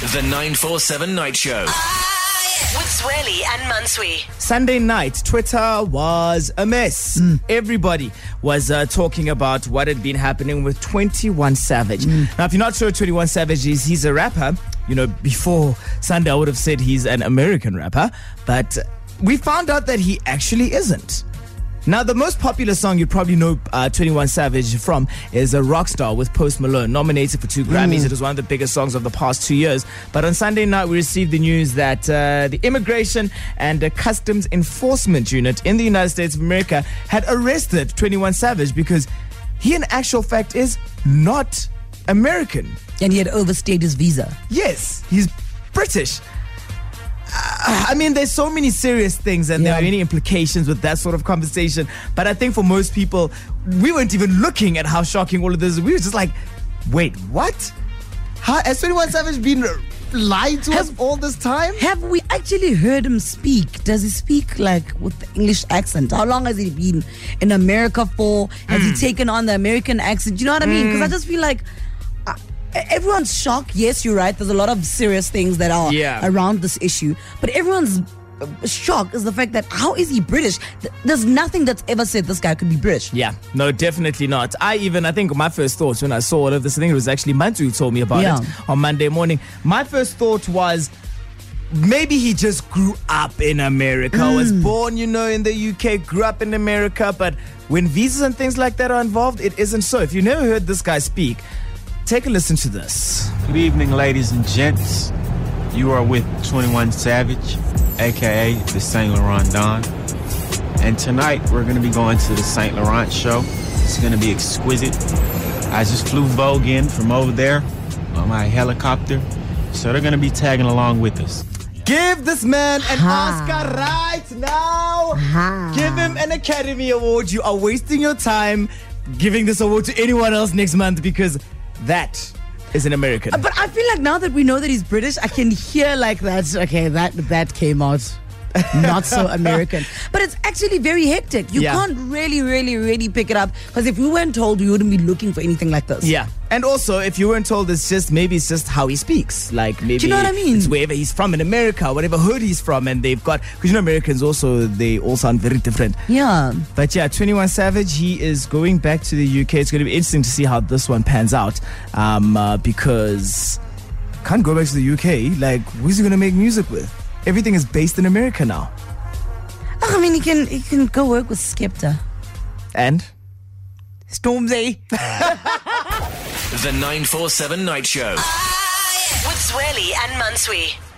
The 947 Night Show. With Zweli and Mantsoe. Sunday night, Twitter was a mess. Everybody was uh, talking about what had been happening with 21 Savage. Now, if you're not sure 21 Savage is, he's a rapper. You know, before Sunday, I would have said he's an American rapper, but we found out that he actually isn't. Now, the most popular song you probably know uh, 21 Savage from is a Rockstar with Post Malone, nominated for two Grammys. It was one of the biggest songs of the past two years. But on Sunday night, we received the news that uh, the Immigration and uh, Customs Enforcement Unit in the United States of America had arrested 21 Savage because he, in actual fact, is not American. And he had overstayed his visa. Yes, he's British. I mean, there's so many serious things and there are many implications with that sort of conversation. But I think for most people, we weren't even looking at how shocking all of this is. We were just like, wait, what? How, has 21 Savage been lied to us all this time? Have we actually heard him speak? Does he speak like with the English accent? How long has he been in America for? Has Hmm. he taken on the American accent? Do You know what I mean? Because I just feel like everyone's shocked. Yes, you're right. There's a lot of serious things that are Yeah. around this issue, but everyone's uh, shock is the fact that how is he British? There's nothing that's ever said this guy could be British. Yeah, no, definitely not. I even, I think my first thoughts when I saw all of this, I think it was actually Mantu who told me about Yeah. it on Monday morning. My first thought was maybe he just grew up in America, was born, you know, in the UK, grew up in America, but when visas and things like that are involved, it isn't so. If you never heard this guy speak, take a listen to this. Good evening, ladies and gents. You are with 21 Savage, aka the Saint Laurent Don. And tonight we're going to be going to the Saint Laurent show. It's going to be exquisite. I just flew Vogue in from over there on my helicopter. So they're going to be tagging along with us. Give this man an Ha. Oscar right now. Ha. Give him an Academy Award. You are wasting your time giving this award to anyone else next month because that is an American. But I feel like now that we know that he's British, I can hear like that. Okay, that that came out not so American. But it's actually very hectic. You Yeah. can't really, really, really pick it up because if we weren't told, we wouldn't be looking for anything like this. Yeah. And also, if you weren't told, it's just maybe it's just how he speaks. Like maybe you know what I mean? It's wherever he's from in America, whatever hood he's from, and they've got because you know Americans also they all sound very different. Yeah. But yeah, 21 Savage, he is going back to the UK. It's going to be interesting to see how this one pans out um, uh, because can't go back to the UK. Like, who's he going to make music with? Everything is based in America now. I mean, he can he can go work with Skepta. And Stormzy. The 947 Night Show. Ah, With Zweli and Mantsoe.